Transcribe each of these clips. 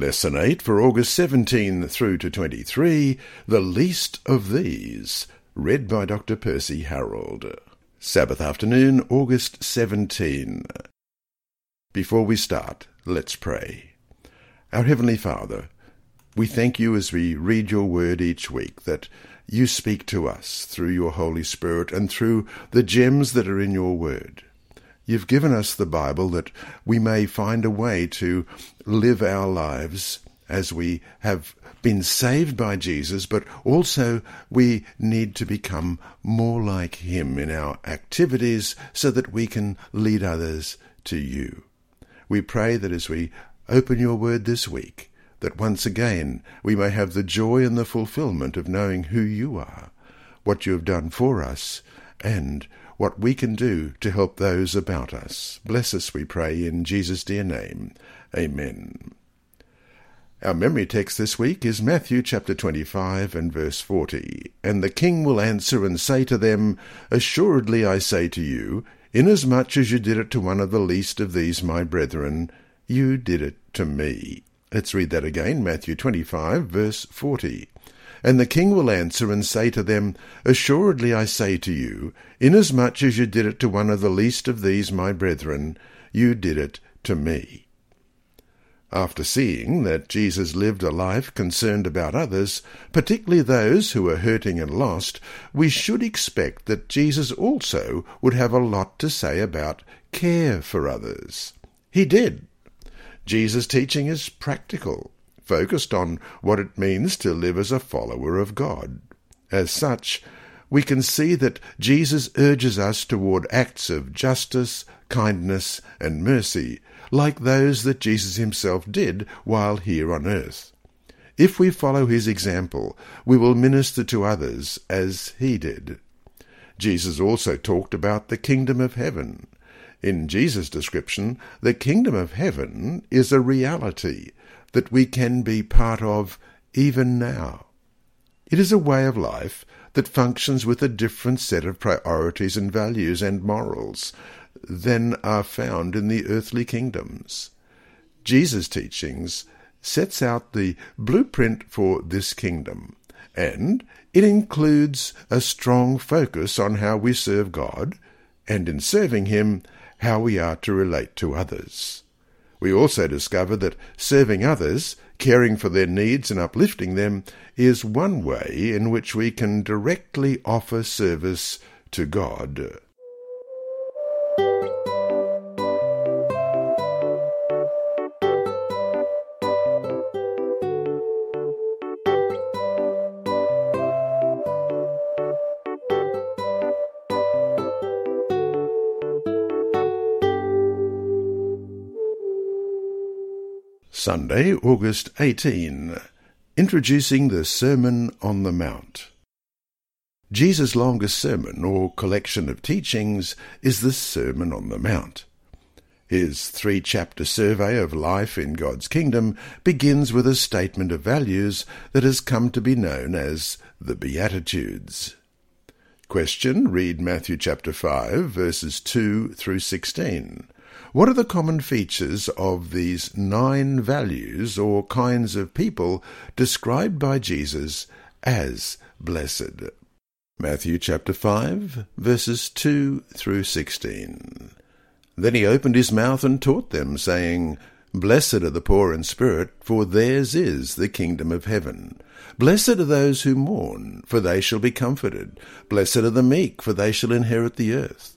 Lesson 8 for August 17 through to 23, The Least of These, read by Dr. Percy Harrold. Sabbath afternoon, August 17. Before we start, let's pray. Our Heavenly Father, we thank you as we read your word each week that you speak to us through your Holy Spirit and through the gems that are in your word. You've given us the Bible that we may find a way to live our lives as we have been saved by Jesus, but also we need to become more like Him in our activities so that we can lead others to you. We pray that as we open your word this week, that once again we may have the joy and the fulfillment of knowing who you are, what you have done for us, and what we can do to help those about us. Bless us, we pray, in Jesus' dear name. Amen. Our memory text this week is Matthew chapter 25 and verse 40. And the king will answer and say to them, Assuredly I say to you, inasmuch as you did it to one of the least of these my brethren, you did it to me. Let's read that again, Matthew 25, verse 40. And the king will answer and say to them, Assuredly I say to you, inasmuch as you did it to one of the least of these my brethren, you did it to me. After seeing that Jesus lived a life concerned about others, particularly those who were hurting and lost, we should expect that Jesus also would have a lot to say about care for others. He did. Jesus' teaching is practical focused on what it means to live as a follower of God. As such, we can see that Jesus urges us toward acts of justice, kindness, and mercy, like those that Jesus himself did while here on earth. If we follow his example, we will minister to others as he did. Jesus also talked about the kingdom of heaven. In Jesus' description, the kingdom of heaven is a reality, that we can be part of even now. It is a way of life that functions with a different set of priorities and values and morals than are found in the earthly kingdoms. Jesus' teachings sets out the blueprint for this kingdom, and it includes a strong focus on how we serve God, and in serving Him, how we are to relate to others. We also discover that serving others, caring for their needs and uplifting them, is one way in which we can directly offer service to God. Sunday, August 18. Introducing the Sermon on the Mount. Jesus' longest sermon, or collection of teachings, is the Sermon on the Mount. His three chapter survey of life in God's kingdom begins with a statement of values that has come to be known as the Beatitudes. Question Read Matthew chapter 5, verses 2 through 16. What are the common features of these nine values or kinds of people described by Jesus as blessed? Matthew chapter 5, verses 2 through 16. Then he opened his mouth and taught them, saying, Blessed are the poor in spirit, for theirs is the kingdom of heaven. Blessed are those who mourn, for they shall be comforted. Blessed are the meek, for they shall inherit the earth.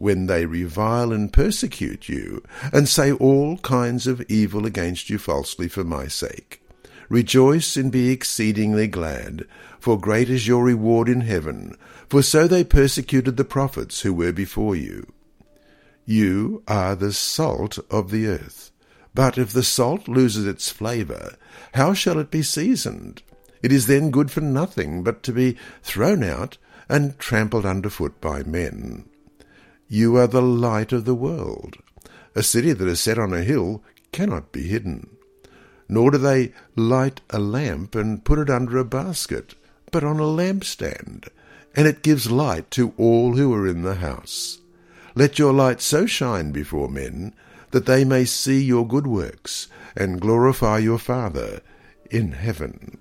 when they revile and persecute you, and say all kinds of evil against you falsely for my sake. Rejoice and be exceedingly glad, for great is your reward in heaven, for so they persecuted the prophets who were before you. You are the salt of the earth. But if the salt loses its flavour, how shall it be seasoned? It is then good for nothing but to be thrown out and trampled underfoot by men. You are the light of the world. A city that is set on a hill cannot be hidden. Nor do they light a lamp and put it under a basket, but on a lampstand, and it gives light to all who are in the house. Let your light so shine before men that they may see your good works and glorify your Father in heaven.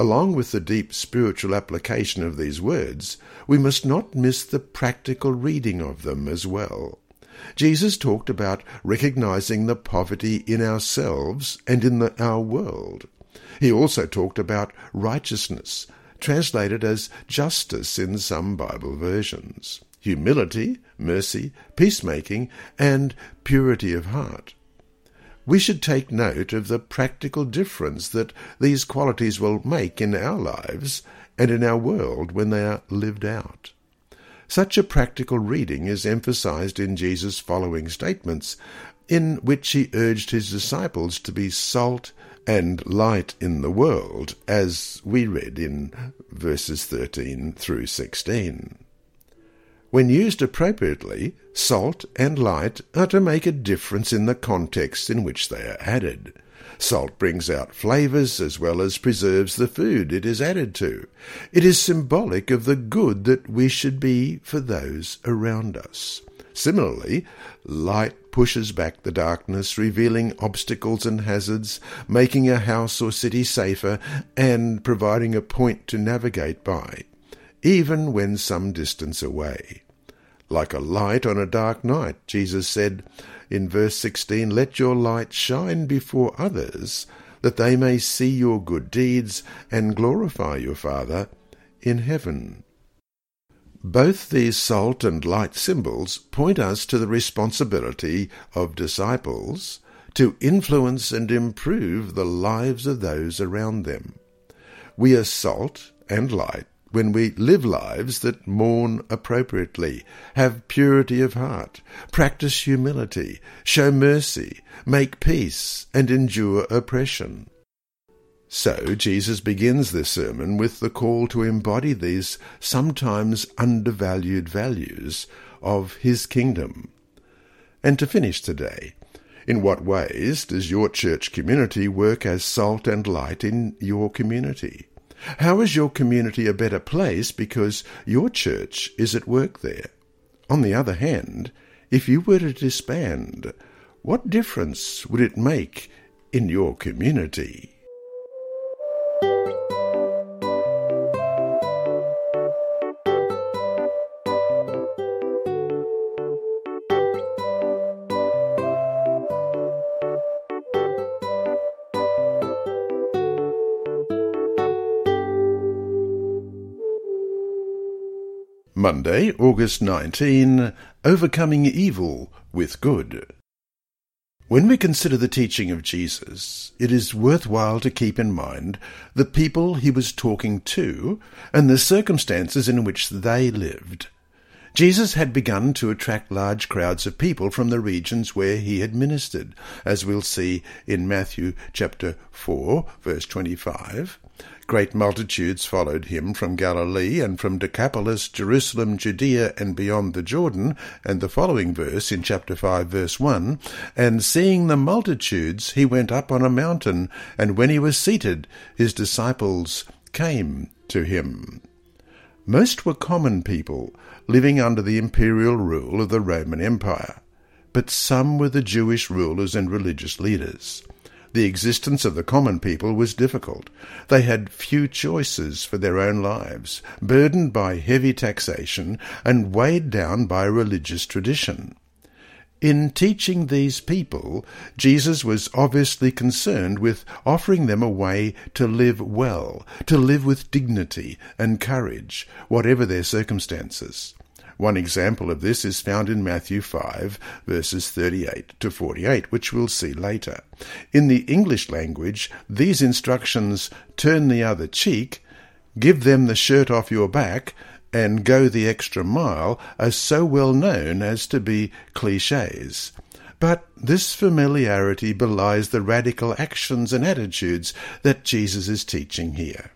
Along with the deep spiritual application of these words, we must not miss the practical reading of them as well. Jesus talked about recognizing the poverty in ourselves and in the, our world. He also talked about righteousness, translated as justice in some Bible versions, humility, mercy, peacemaking, and purity of heart. We should take note of the practical difference that these qualities will make in our lives and in our world when they are lived out. Such a practical reading is emphasized in Jesus' following statements, in which he urged his disciples to be salt and light in the world, as we read in verses 13 through 16. When used appropriately, salt and light are to make a difference in the context in which they are added. Salt brings out flavours as well as preserves the food it is added to. It is symbolic of the good that we should be for those around us. Similarly, light pushes back the darkness, revealing obstacles and hazards, making a house or city safer, and providing a point to navigate by even when some distance away. Like a light on a dark night, Jesus said in verse 16, Let your light shine before others, that they may see your good deeds and glorify your Father in heaven. Both these salt and light symbols point us to the responsibility of disciples to influence and improve the lives of those around them. We are salt and light when we live lives that mourn appropriately, have purity of heart, practice humility, show mercy, make peace, and endure oppression. So Jesus begins this sermon with the call to embody these sometimes undervalued values of his kingdom. And to finish today, in what ways does your church community work as salt and light in your community? How is your community a better place because your church is at work there? On the other hand, if you were to disband, what difference would it make in your community? Monday, August 19, Overcoming Evil with Good. When we consider the teaching of Jesus, it is worthwhile to keep in mind the people he was talking to and the circumstances in which they lived. Jesus had begun to attract large crowds of people from the regions where he had ministered, as we'll see in Matthew chapter 4, verse 25, Great multitudes followed him from Galilee and from Decapolis, Jerusalem, Judea, and beyond the Jordan. And the following verse in chapter 5, verse 1 And seeing the multitudes, he went up on a mountain, and when he was seated, his disciples came to him. Most were common people living under the imperial rule of the Roman Empire, but some were the Jewish rulers and religious leaders. The existence of the common people was difficult. They had few choices for their own lives, burdened by heavy taxation and weighed down by religious tradition. In teaching these people, Jesus was obviously concerned with offering them a way to live well, to live with dignity and courage, whatever their circumstances. One example of this is found in Matthew 5, verses 38 to 48, which we'll see later. In the English language, these instructions turn the other cheek, give them the shirt off your back, and go the extra mile are so well known as to be cliches. But this familiarity belies the radical actions and attitudes that Jesus is teaching here.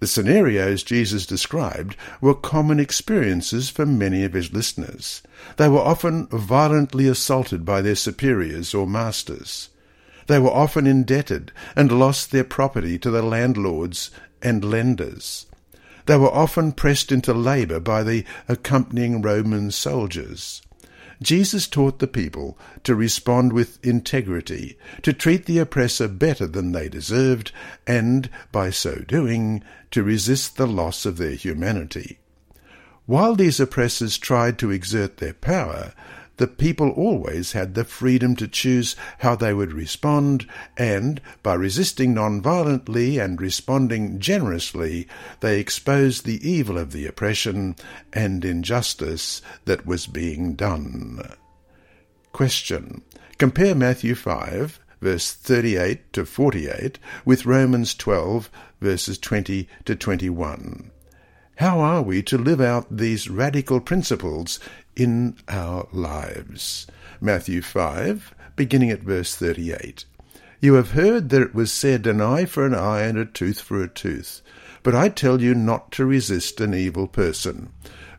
The scenarios Jesus described were common experiences for many of his listeners. They were often violently assaulted by their superiors or masters. They were often indebted and lost their property to the landlords and lenders. They were often pressed into labour by the accompanying Roman soldiers. Jesus taught the people to respond with integrity, to treat the oppressor better than they deserved, and, by so doing, to resist the loss of their humanity. While these oppressors tried to exert their power, the people always had the freedom to choose how they would respond, and by resisting non-violently and responding generously, they exposed the evil of the oppression and injustice that was being done. Question. Compare Matthew 5, verse 38 to 48, with Romans 12, verses 20 to 21. How are we to live out these radical principles in our lives. Matthew 5, beginning at verse 38. You have heard that it was said, An eye for an eye and a tooth for a tooth. But I tell you not to resist an evil person.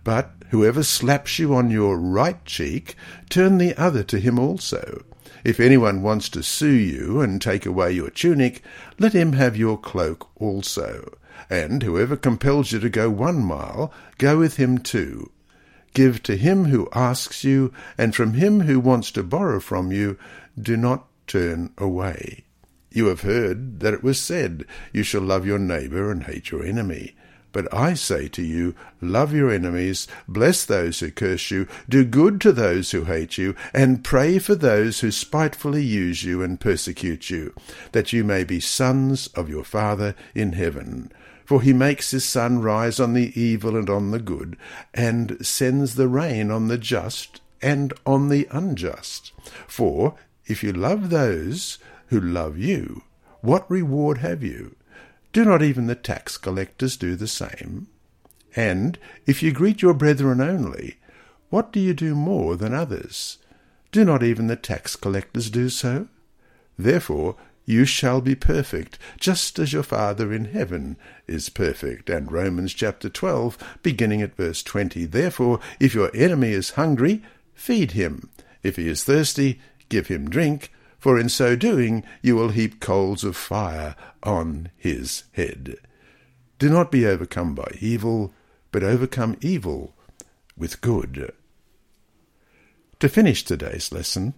But whoever slaps you on your right cheek, turn the other to him also. If anyone wants to sue you and take away your tunic, let him have your cloak also. And whoever compels you to go one mile, go with him two. Give to him who asks you, and from him who wants to borrow from you, do not turn away. You have heard that it was said, You shall love your neighbour and hate your enemy. But I say to you, love your enemies, bless those who curse you, do good to those who hate you, and pray for those who spitefully use you and persecute you, that you may be sons of your Father in heaven. For he makes his sun rise on the evil and on the good, and sends the rain on the just and on the unjust. For if you love those who love you, what reward have you? Do not even the tax collectors do the same? And if you greet your brethren only, what do you do more than others? Do not even the tax collectors do so? Therefore you shall be perfect, just as your Father in heaven is perfect. And Romans chapter 12, beginning at verse 20. Therefore, if your enemy is hungry, feed him. If he is thirsty, give him drink, for in so doing you will heap coals of fire on his head. Do not be overcome by evil, but overcome evil with good. To finish today's lesson,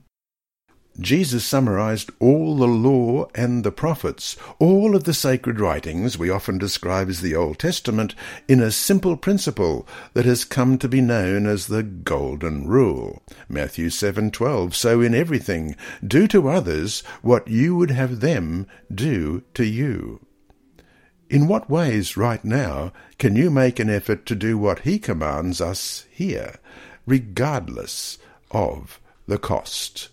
Jesus summarized all the law and the prophets, all of the sacred writings we often describe as the Old Testament, in a simple principle that has come to be known as the Golden Rule. Matthew 7:12 So in everything do to others what you would have them do to you. In what ways right now can you make an effort to do what he commands us here, regardless of the cost?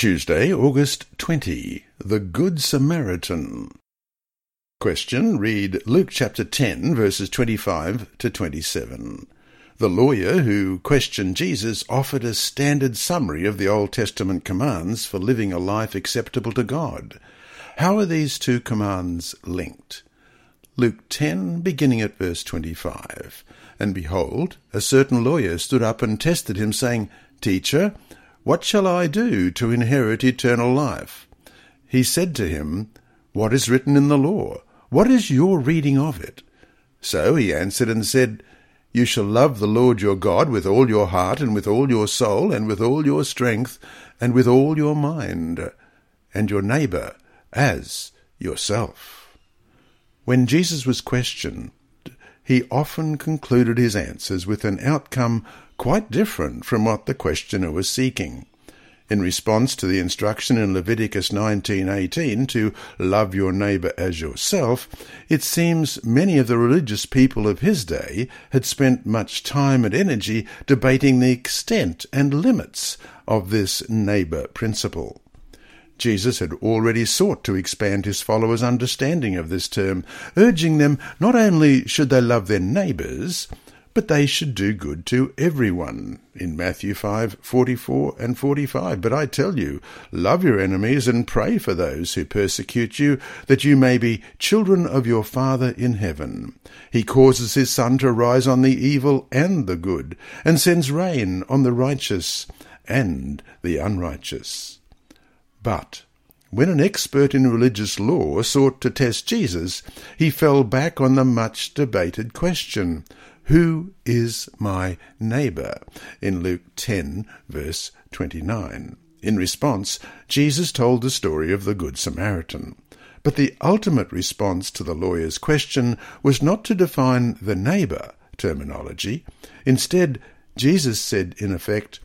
Tuesday, August 20. The Good Samaritan. Question. Read Luke chapter 10, verses 25 to 27. The lawyer who questioned Jesus offered a standard summary of the Old Testament commands for living a life acceptable to God. How are these two commands linked? Luke 10, beginning at verse 25. And behold, a certain lawyer stood up and tested him, saying, Teacher, what shall I do to inherit eternal life? He said to him, What is written in the law? What is your reading of it? So he answered and said, you shall love the Lord your God with all your heart, and with all your soul, and with all your strength, and with all your mind, and your neighbour as yourself. When Jesus was questioned, he often concluded his answers with an outcome quite different from what the questioner was seeking. In response to the instruction in Leviticus 19:18 to love your neighbor as yourself, it seems many of the religious people of his day had spent much time and energy debating the extent and limits of this neighbor principle. Jesus had already sought to expand his followers' understanding of this term, urging them not only should they love their neighbours, but they should do good to everyone. In Matthew 5:44 and 45 but I tell you love your enemies and pray for those who persecute you that you may be children of your father in heaven. He causes his sun to rise on the evil and the good and sends rain on the righteous and the unrighteous but when an expert in religious law sought to test Jesus, he fell back on the much debated question who is my neighbour? in Luke 10, verse 29. In response, Jesus told the story of the Good Samaritan. But the ultimate response to the lawyer's question was not to define the neighbour terminology. Instead, Jesus said, in effect,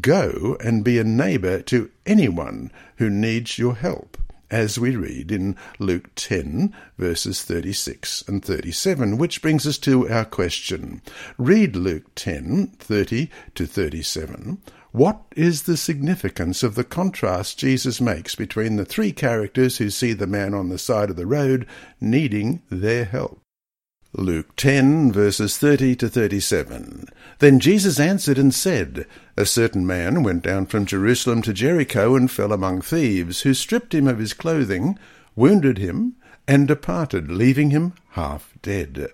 Go and be a neighbour to anyone who needs your help as we read in Luke 10, verses 36 and 37, which brings us to our question. Read Luke 10, 30 to 37. What is the significance of the contrast Jesus makes between the three characters who see the man on the side of the road needing their help? Luke 10, verses 30 to 37. Then Jesus answered and said, A certain man went down from Jerusalem to Jericho and fell among thieves, who stripped him of his clothing, wounded him, and departed, leaving him half dead.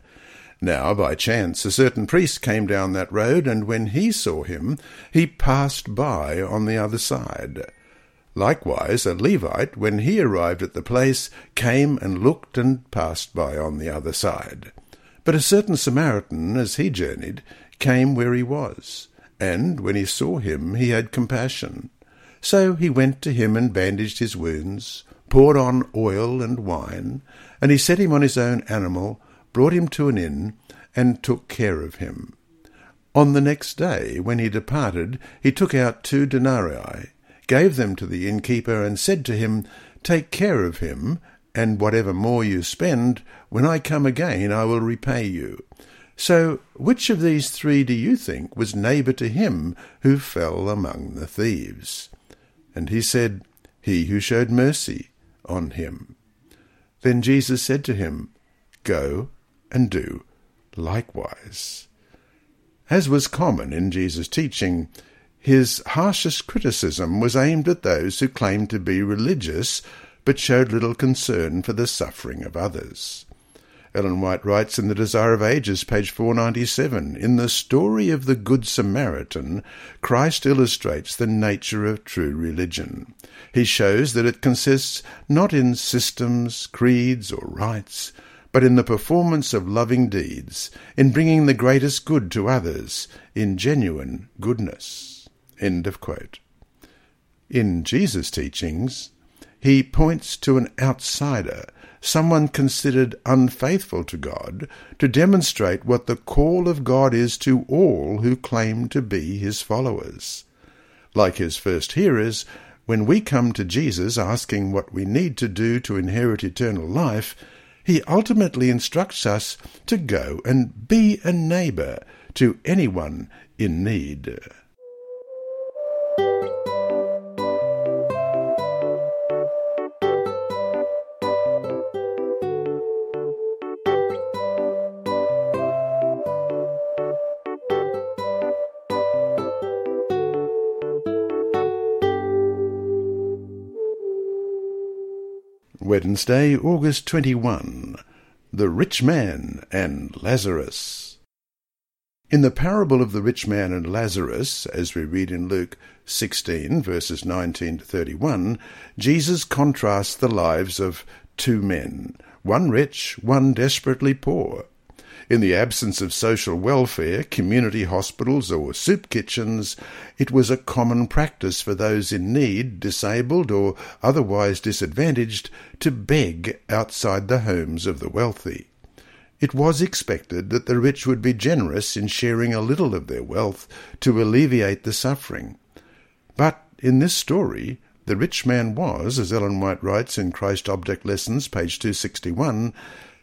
Now, by chance, a certain priest came down that road, and when he saw him, he passed by on the other side. Likewise, a Levite, when he arrived at the place, came and looked and passed by on the other side. But a certain Samaritan, as he journeyed, came where he was, and when he saw him, he had compassion. So he went to him and bandaged his wounds, poured on oil and wine, and he set him on his own animal, brought him to an inn, and took care of him. On the next day, when he departed, he took out two denarii, gave them to the innkeeper, and said to him, Take care of him, and whatever more you spend, when I come again I will repay you. So which of these three do you think was neighbour to him who fell among the thieves? And he said, He who showed mercy on him. Then Jesus said to him, Go and do likewise. As was common in Jesus' teaching, his harshest criticism was aimed at those who claimed to be religious but showed little concern for the suffering of others. Ellen White writes in The Desire of Ages, page 497, In the story of the Good Samaritan, Christ illustrates the nature of true religion. He shows that it consists not in systems, creeds, or rites, but in the performance of loving deeds, in bringing the greatest good to others, in genuine goodness. End of quote. In Jesus' teachings, he points to an outsider, someone considered unfaithful to God, to demonstrate what the call of God is to all who claim to be his followers. Like his first hearers, when we come to Jesus asking what we need to do to inherit eternal life, he ultimately instructs us to go and be a neighbour to anyone in need. Wednesday, August 21. The Rich Man and Lazarus. In the parable of the rich man and Lazarus, as we read in Luke 16, verses 19 to 31, Jesus contrasts the lives of two men, one rich, one desperately poor. In the absence of social welfare, community hospitals, or soup kitchens, it was a common practice for those in need, disabled or otherwise disadvantaged, to beg outside the homes of the wealthy. It was expected that the rich would be generous in sharing a little of their wealth to alleviate the suffering. But in this story, the rich man was, as Ellen White writes in Christ Object Lessons, page 261,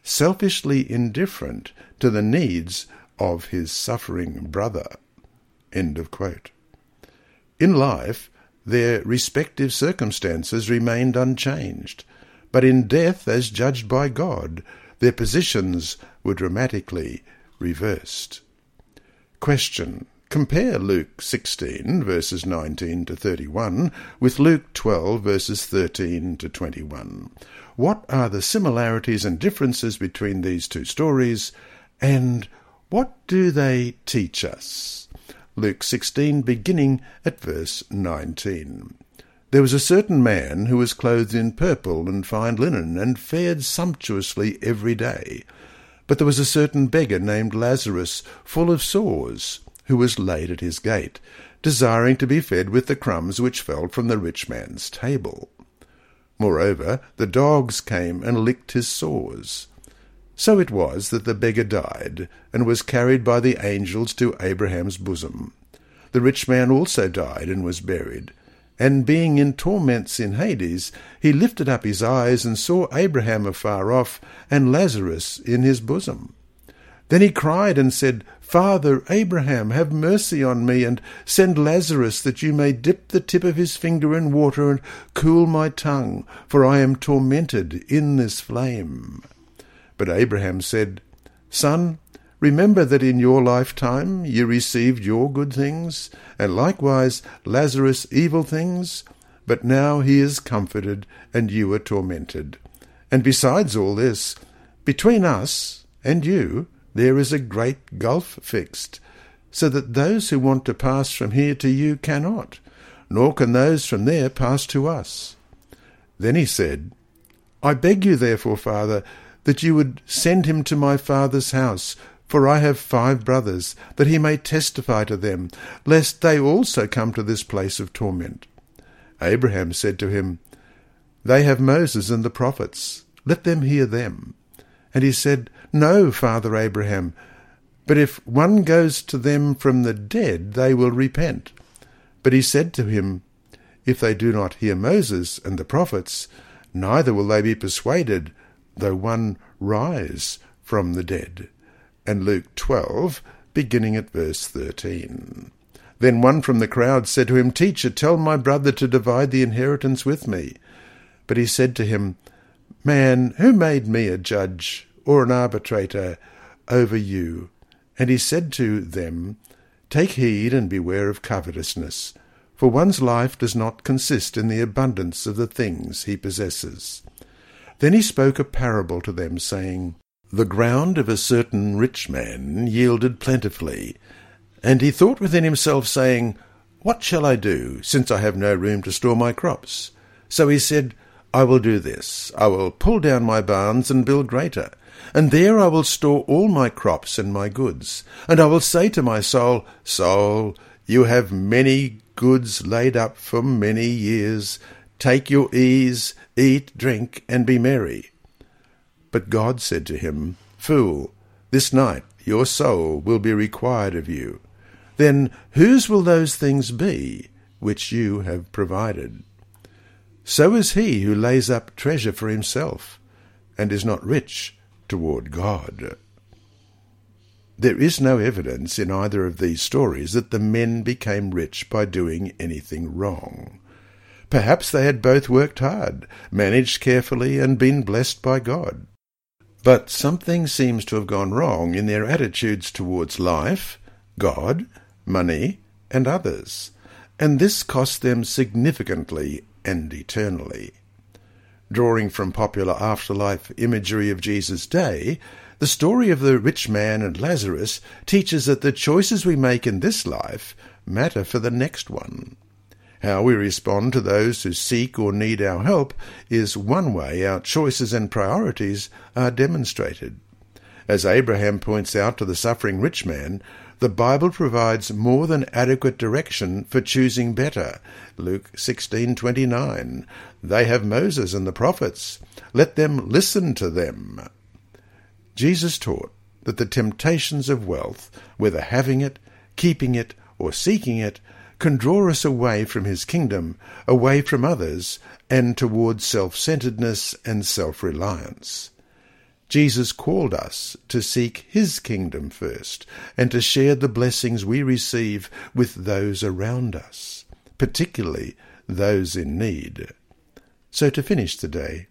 selfishly indifferent to the needs of his suffering brother. End of quote. In life, their respective circumstances remained unchanged, but in death, as judged by God, their positions were dramatically reversed. Question. Compare Luke 16 verses 19 to 31 with Luke 12 verses 13 to 21. What are the similarities and differences between these two stories, and what do they teach us? Luke 16, beginning at verse 19. There was a certain man who was clothed in purple and fine linen, and fared sumptuously every day. But there was a certain beggar named Lazarus, full of sores, who was laid at his gate, desiring to be fed with the crumbs which fell from the rich man's table. Moreover, the dogs came and licked his sores. So it was that the beggar died, and was carried by the angels to Abraham's bosom. The rich man also died and was buried. And being in torments in Hades, he lifted up his eyes and saw Abraham afar off, and Lazarus in his bosom. Then he cried and said, Father Abraham, have mercy on me, and send Lazarus, that you may dip the tip of his finger in water and cool my tongue, for I am tormented in this flame. But Abraham said, Son, remember that in your lifetime you received your good things, and likewise Lazarus evil things, but now he is comforted, and you are tormented. And besides all this, between us and you there is a great gulf fixed, so that those who want to pass from here to you cannot, nor can those from there pass to us. Then he said, I beg you, therefore, Father, that you would send him to my father's house, for I have five brothers, that he may testify to them, lest they also come to this place of torment. Abraham said to him, They have Moses and the prophets, let them hear them. And he said, No, Father Abraham, but if one goes to them from the dead, they will repent. But he said to him, If they do not hear Moses and the prophets, neither will they be persuaded, though one rise from the dead. And Luke 12, beginning at verse 13. Then one from the crowd said to him, Teacher, tell my brother to divide the inheritance with me. But he said to him, Man, who made me a judge or an arbitrator over you? And he said to them, Take heed and beware of covetousness, for one's life does not consist in the abundance of the things he possesses. Then he spoke a parable to them, saying, The ground of a certain rich man yielded plentifully, and he thought within himself, saying, What shall I do, since I have no room to store my crops? So he said, I will do this. I will pull down my barns and build greater, and there I will store all my crops and my goods. And I will say to my soul, Soul, you have many goods laid up for many years. Take your ease, eat, drink, and be merry. But God said to him, Fool, this night your soul will be required of you. Then whose will those things be which you have provided? So is he who lays up treasure for himself, and is not rich toward God. There is no evidence in either of these stories that the men became rich by doing anything wrong. Perhaps they had both worked hard, managed carefully, and been blessed by God. But something seems to have gone wrong in their attitudes towards life, God, money, and others, and this cost them significantly and eternally. Drawing from popular afterlife imagery of Jesus' day, the story of the rich man and Lazarus teaches that the choices we make in this life matter for the next one. How we respond to those who seek or need our help is one way our choices and priorities are demonstrated. As Abraham points out to the suffering rich man, the Bible provides more than adequate direction for choosing better. Luke 16:29. They have Moses and the prophets. Let them listen to them. Jesus taught that the temptations of wealth, whether having it, keeping it, or seeking it, can draw us away from his kingdom, away from others, and towards self-centeredness and self-reliance. Jesus called us to seek his kingdom first and to share the blessings we receive with those around us, particularly those in need. So to finish today,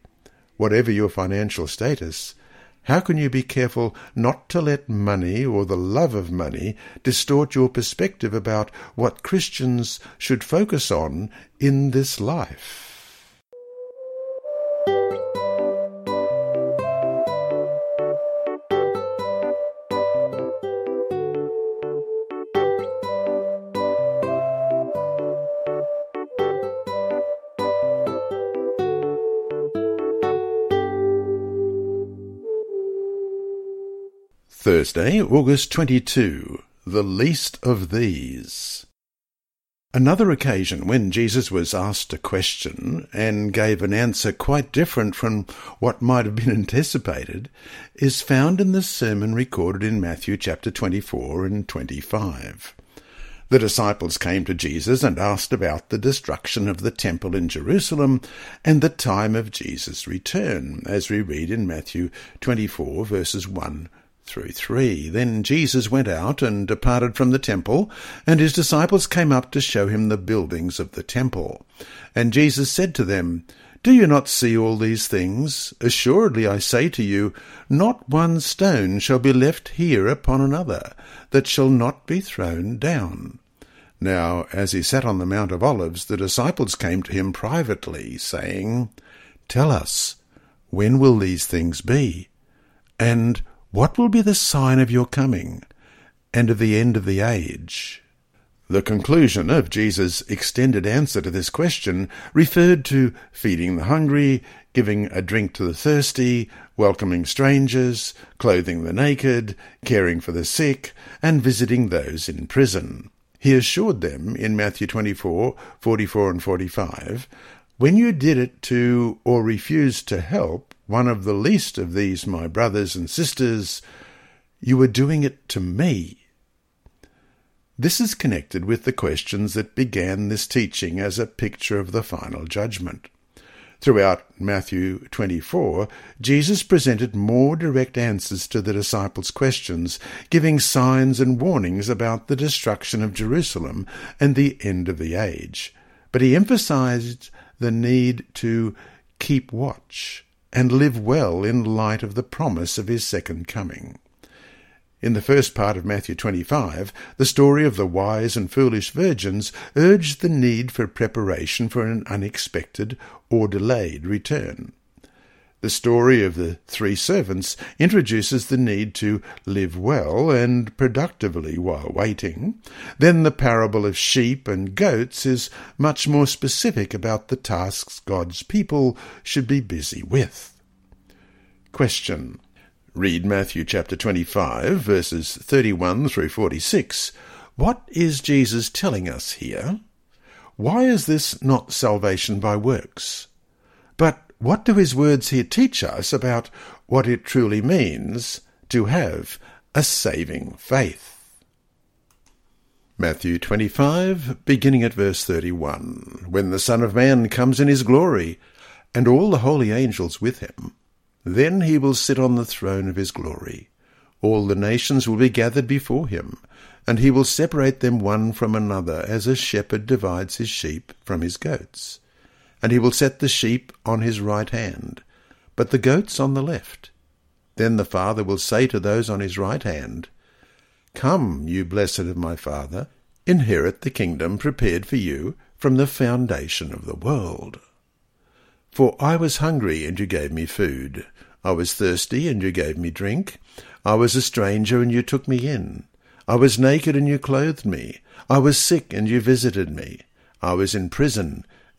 whatever your financial status, how can you be careful not to let money or the love of money distort your perspective about what Christians should focus on in this life? Thursday, August 22. The least of these. Another occasion when Jesus was asked a question and gave an answer quite different from what might have been anticipated is found in the sermon recorded in Matthew chapter 24 and 25. The disciples came to Jesus and asked about the destruction of the temple in Jerusalem and the time of Jesus' return, as we read in Matthew 24 verses 1 through 3. Then Jesus went out and departed from the temple, and his disciples came up to show him the buildings of the temple. And Jesus said to them, Do you not see all these things? Assuredly I say to you, not one stone shall be left here upon another, that shall not be thrown down. Now, as he sat on the Mount of Olives, the disciples came to him privately, saying, Tell us, when will these things be? And what will be the sign of your coming and of the end of the age? The conclusion of Jesus' extended answer to this question referred to feeding the hungry, giving a drink to the thirsty, welcoming strangers, clothing the naked, caring for the sick, and visiting those in prison. He assured them in Matthew 24, 44 and 45, When you did it to or refused to help one of the least of these my brothers and sisters, you are doing it to me. This is connected with the questions that began this teaching as a picture of the final judgment. Throughout Matthew 24, Jesus presented more direct answers to the disciples' questions, giving signs and warnings about the destruction of Jerusalem and the end of the age. But he emphasized the need to keep watch and live well in light of the promise of his second coming. In the first part of Matthew 25, the story of the wise and foolish virgins urged the need for preparation for an unexpected or delayed return. The story of the three servants introduces the need to live well and productively while waiting. Then the parable of sheep and goats is much more specific about the tasks God's people should be busy with. Question. Read Matthew chapter 25, verses 31 through 46. What is Jesus telling us here? Why is this not salvation by works? What do his words here teach us about what it truly means to have a saving faith? Matthew 25, beginning at verse 31. When the Son of Man comes in his glory, and all the holy angels with him, then he will sit on the throne of his glory. All the nations will be gathered before him, and he will separate them one from another, as a shepherd divides his sheep from his goats and he will set the sheep on his right hand, but the goats on the left. Then the Father will say to those on his right hand, Come, you blessed of my Father, inherit the kingdom prepared for you from the foundation of the world. For I was hungry, and you gave me food. I was thirsty, and you gave me drink. I was a stranger, and you took me in. I was naked, and you clothed me. I was sick, and you visited me. I was in prison,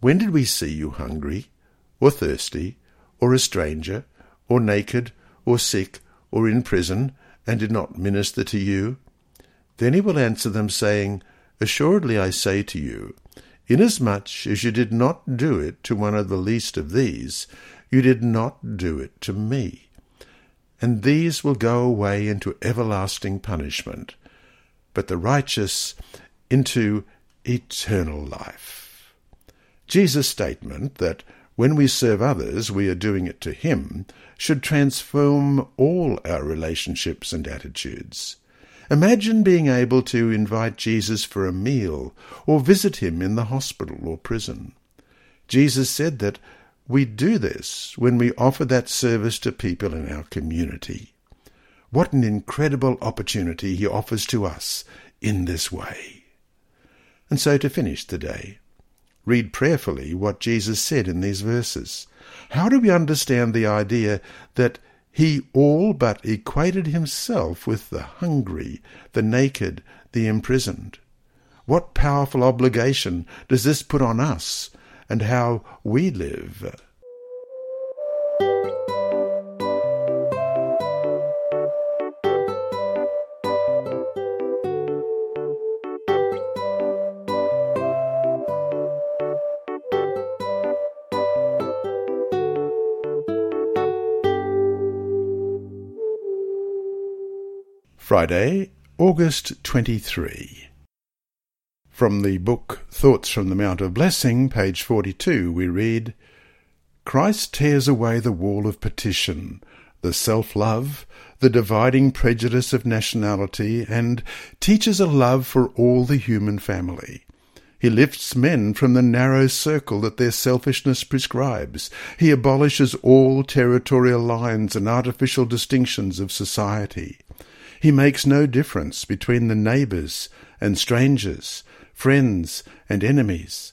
when did we see you hungry, or thirsty, or a stranger, or naked, or sick, or in prison, and did not minister to you? Then he will answer them, saying, Assuredly I say to you, inasmuch as you did not do it to one of the least of these, you did not do it to me. And these will go away into everlasting punishment, but the righteous into eternal life. Jesus' statement that when we serve others, we are doing it to Him, should transform all our relationships and attitudes. Imagine being able to invite Jesus for a meal or visit him in the hospital or prison. Jesus said that we do this when we offer that service to people in our community. What an incredible opportunity he offers to us in this way. And so to finish the day, read prayerfully what Jesus said in these verses. How do we understand the idea that he all but equated himself with the hungry, the naked, the imprisoned? What powerful obligation does this put on us and how we live? Friday, August 23. From the book Thoughts from the Mount of Blessing, page 42, we read Christ tears away the wall of petition, the self love, the dividing prejudice of nationality, and teaches a love for all the human family. He lifts men from the narrow circle that their selfishness prescribes. He abolishes all territorial lines and artificial distinctions of society. He makes no difference between the neighbours and strangers, friends and enemies.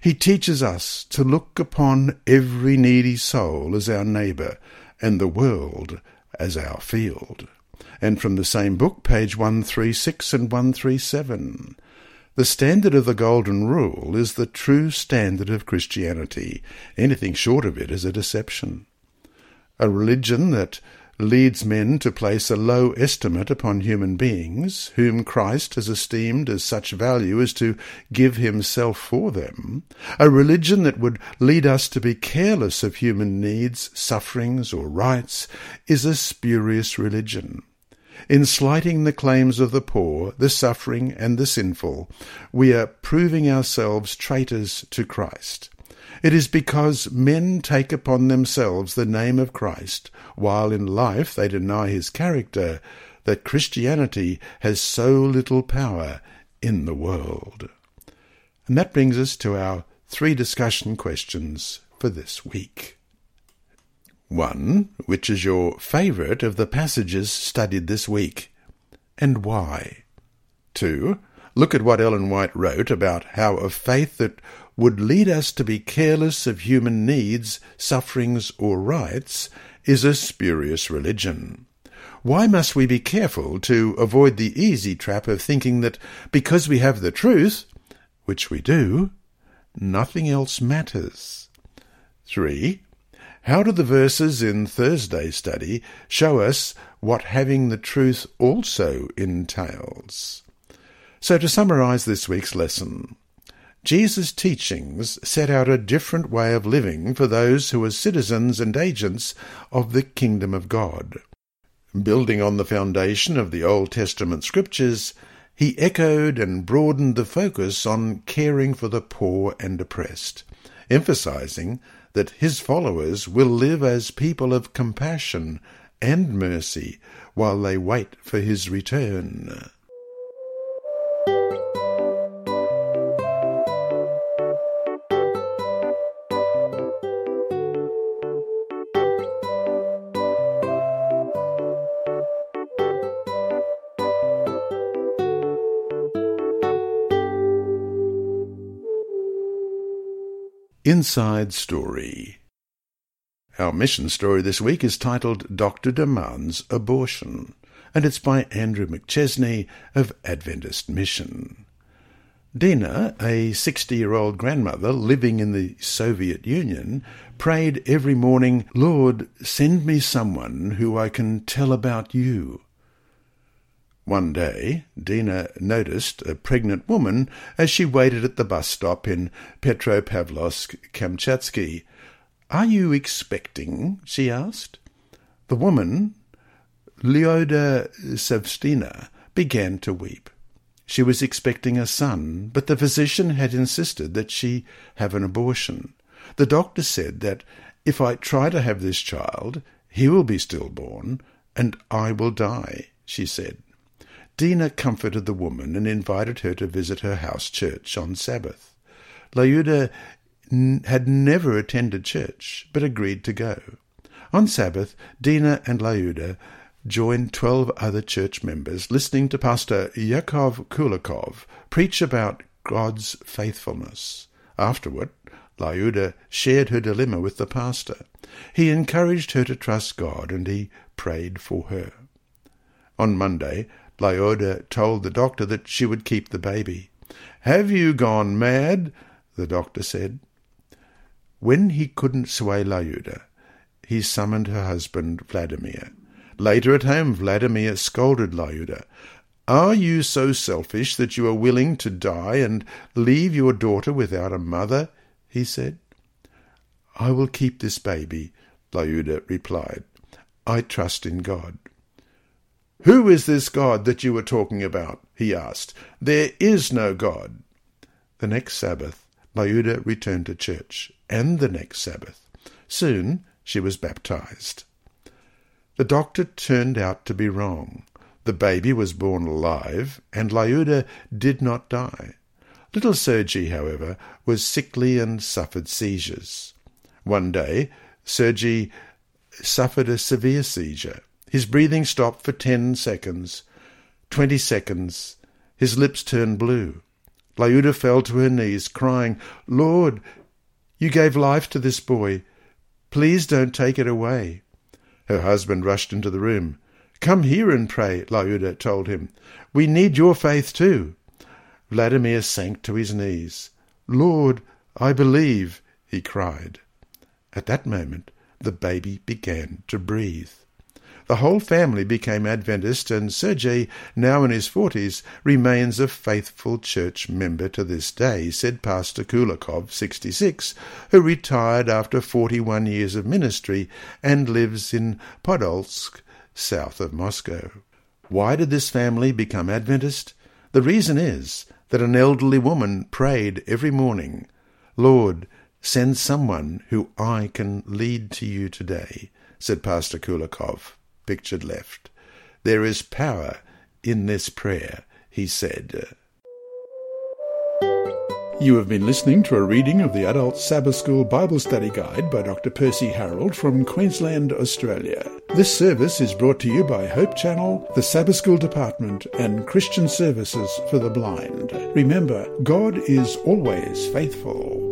He teaches us to look upon every needy soul as our neighbour and the world as our field. And from the same book, page 136 and 137. The standard of the Golden Rule is the true standard of Christianity. Anything short of it is a deception. A religion that leads men to place a low estimate upon human beings, whom Christ has esteemed as such value as to give himself for them, a religion that would lead us to be careless of human needs, sufferings, or rights, is a spurious religion. In slighting the claims of the poor, the suffering, and the sinful, we are proving ourselves traitors to Christ. It is because men take upon themselves the name of Christ, while in life they deny his character, that Christianity has so little power in the world. And that brings us to our three discussion questions for this week. 1. Which is your favourite of the passages studied this week, and why? 2. Look at what Ellen White wrote about how a faith that would lead us to be careless of human needs, sufferings, or rights is a spurious religion. Why must we be careful to avoid the easy trap of thinking that because we have the truth, which we do, nothing else matters? 3. How do the verses in Thursday's study show us what having the truth also entails? So to summarize this week's lesson, Jesus' teachings set out a different way of living for those who are citizens and agents of the kingdom of God. Building on the foundation of the Old Testament scriptures, he echoed and broadened the focus on caring for the poor and oppressed, emphasizing that his followers will live as people of compassion and mercy while they wait for his return. Inside Story. Our mission story this week is titled Doctor Demands Abortion, and it's by Andrew McChesney of Adventist Mission. Dina, a 60 year old grandmother living in the Soviet Union, prayed every morning, Lord, send me someone who I can tell about you. One day, Dina noticed a pregnant woman as she waited at the bus stop in Petropavlovsk, Kamchatsky. Are you expecting? she asked. The woman, Lyuda Savstina, began to weep. She was expecting a son, but the physician had insisted that she have an abortion. The doctor said that if I try to have this child, he will be stillborn, and I will die, she said. Dina comforted the woman and invited her to visit her house church on Sabbath. Lyuda n- had never attended church, but agreed to go. On Sabbath, Dina and Lyuda joined twelve other church members listening to Pastor Yakov Kulikov preach about God's faithfulness. Afterward, Lyuda shared her dilemma with the pastor. He encouraged her to trust God and he prayed for her. On Monday, Lyuda told the doctor that she would keep the baby. Have you gone mad? the doctor said. When he couldn't sway Lyuda, he summoned her husband Vladimir. Later at home, Vladimir scolded Lyuda. Are you so selfish that you are willing to die and leave your daughter without a mother? he said. I will keep this baby, Lyuda replied. I trust in God. Who is this God that you were talking about? he asked. There is no God. The next Sabbath, Lyuda returned to church, and the next Sabbath. Soon she was baptized. The doctor turned out to be wrong. The baby was born alive, and Lyuda did not die. Little Sergi, however, was sickly and suffered seizures. One day, Sergi suffered a severe seizure. His breathing stopped for ten seconds. Twenty seconds. His lips turned blue. Lyuda fell to her knees, crying, Lord, you gave life to this boy. Please don't take it away. Her husband rushed into the room. Come here and pray, Lyuda told him. We need your faith too. Vladimir sank to his knees. Lord, I believe, he cried. At that moment, the baby began to breathe. The whole family became Adventist, and Sergei, now in his forties, remains a faithful church member to this day, said Pastor Kulikov, 66, who retired after 41 years of ministry and lives in Podolsk, south of Moscow. Why did this family become Adventist? The reason is that an elderly woman prayed every morning, Lord, send someone who I can lead to you today, said Pastor Kulikov pictured left. There is power in this prayer, he said. You have been listening to a reading of the Adult Sabbath School Bible Study Guide by Dr. Percy Harrold from Queensland, Australia. This service is brought to you by Hope Channel, the Sabbath School Department, and Christian Services for the Blind. Remember, God is always faithful.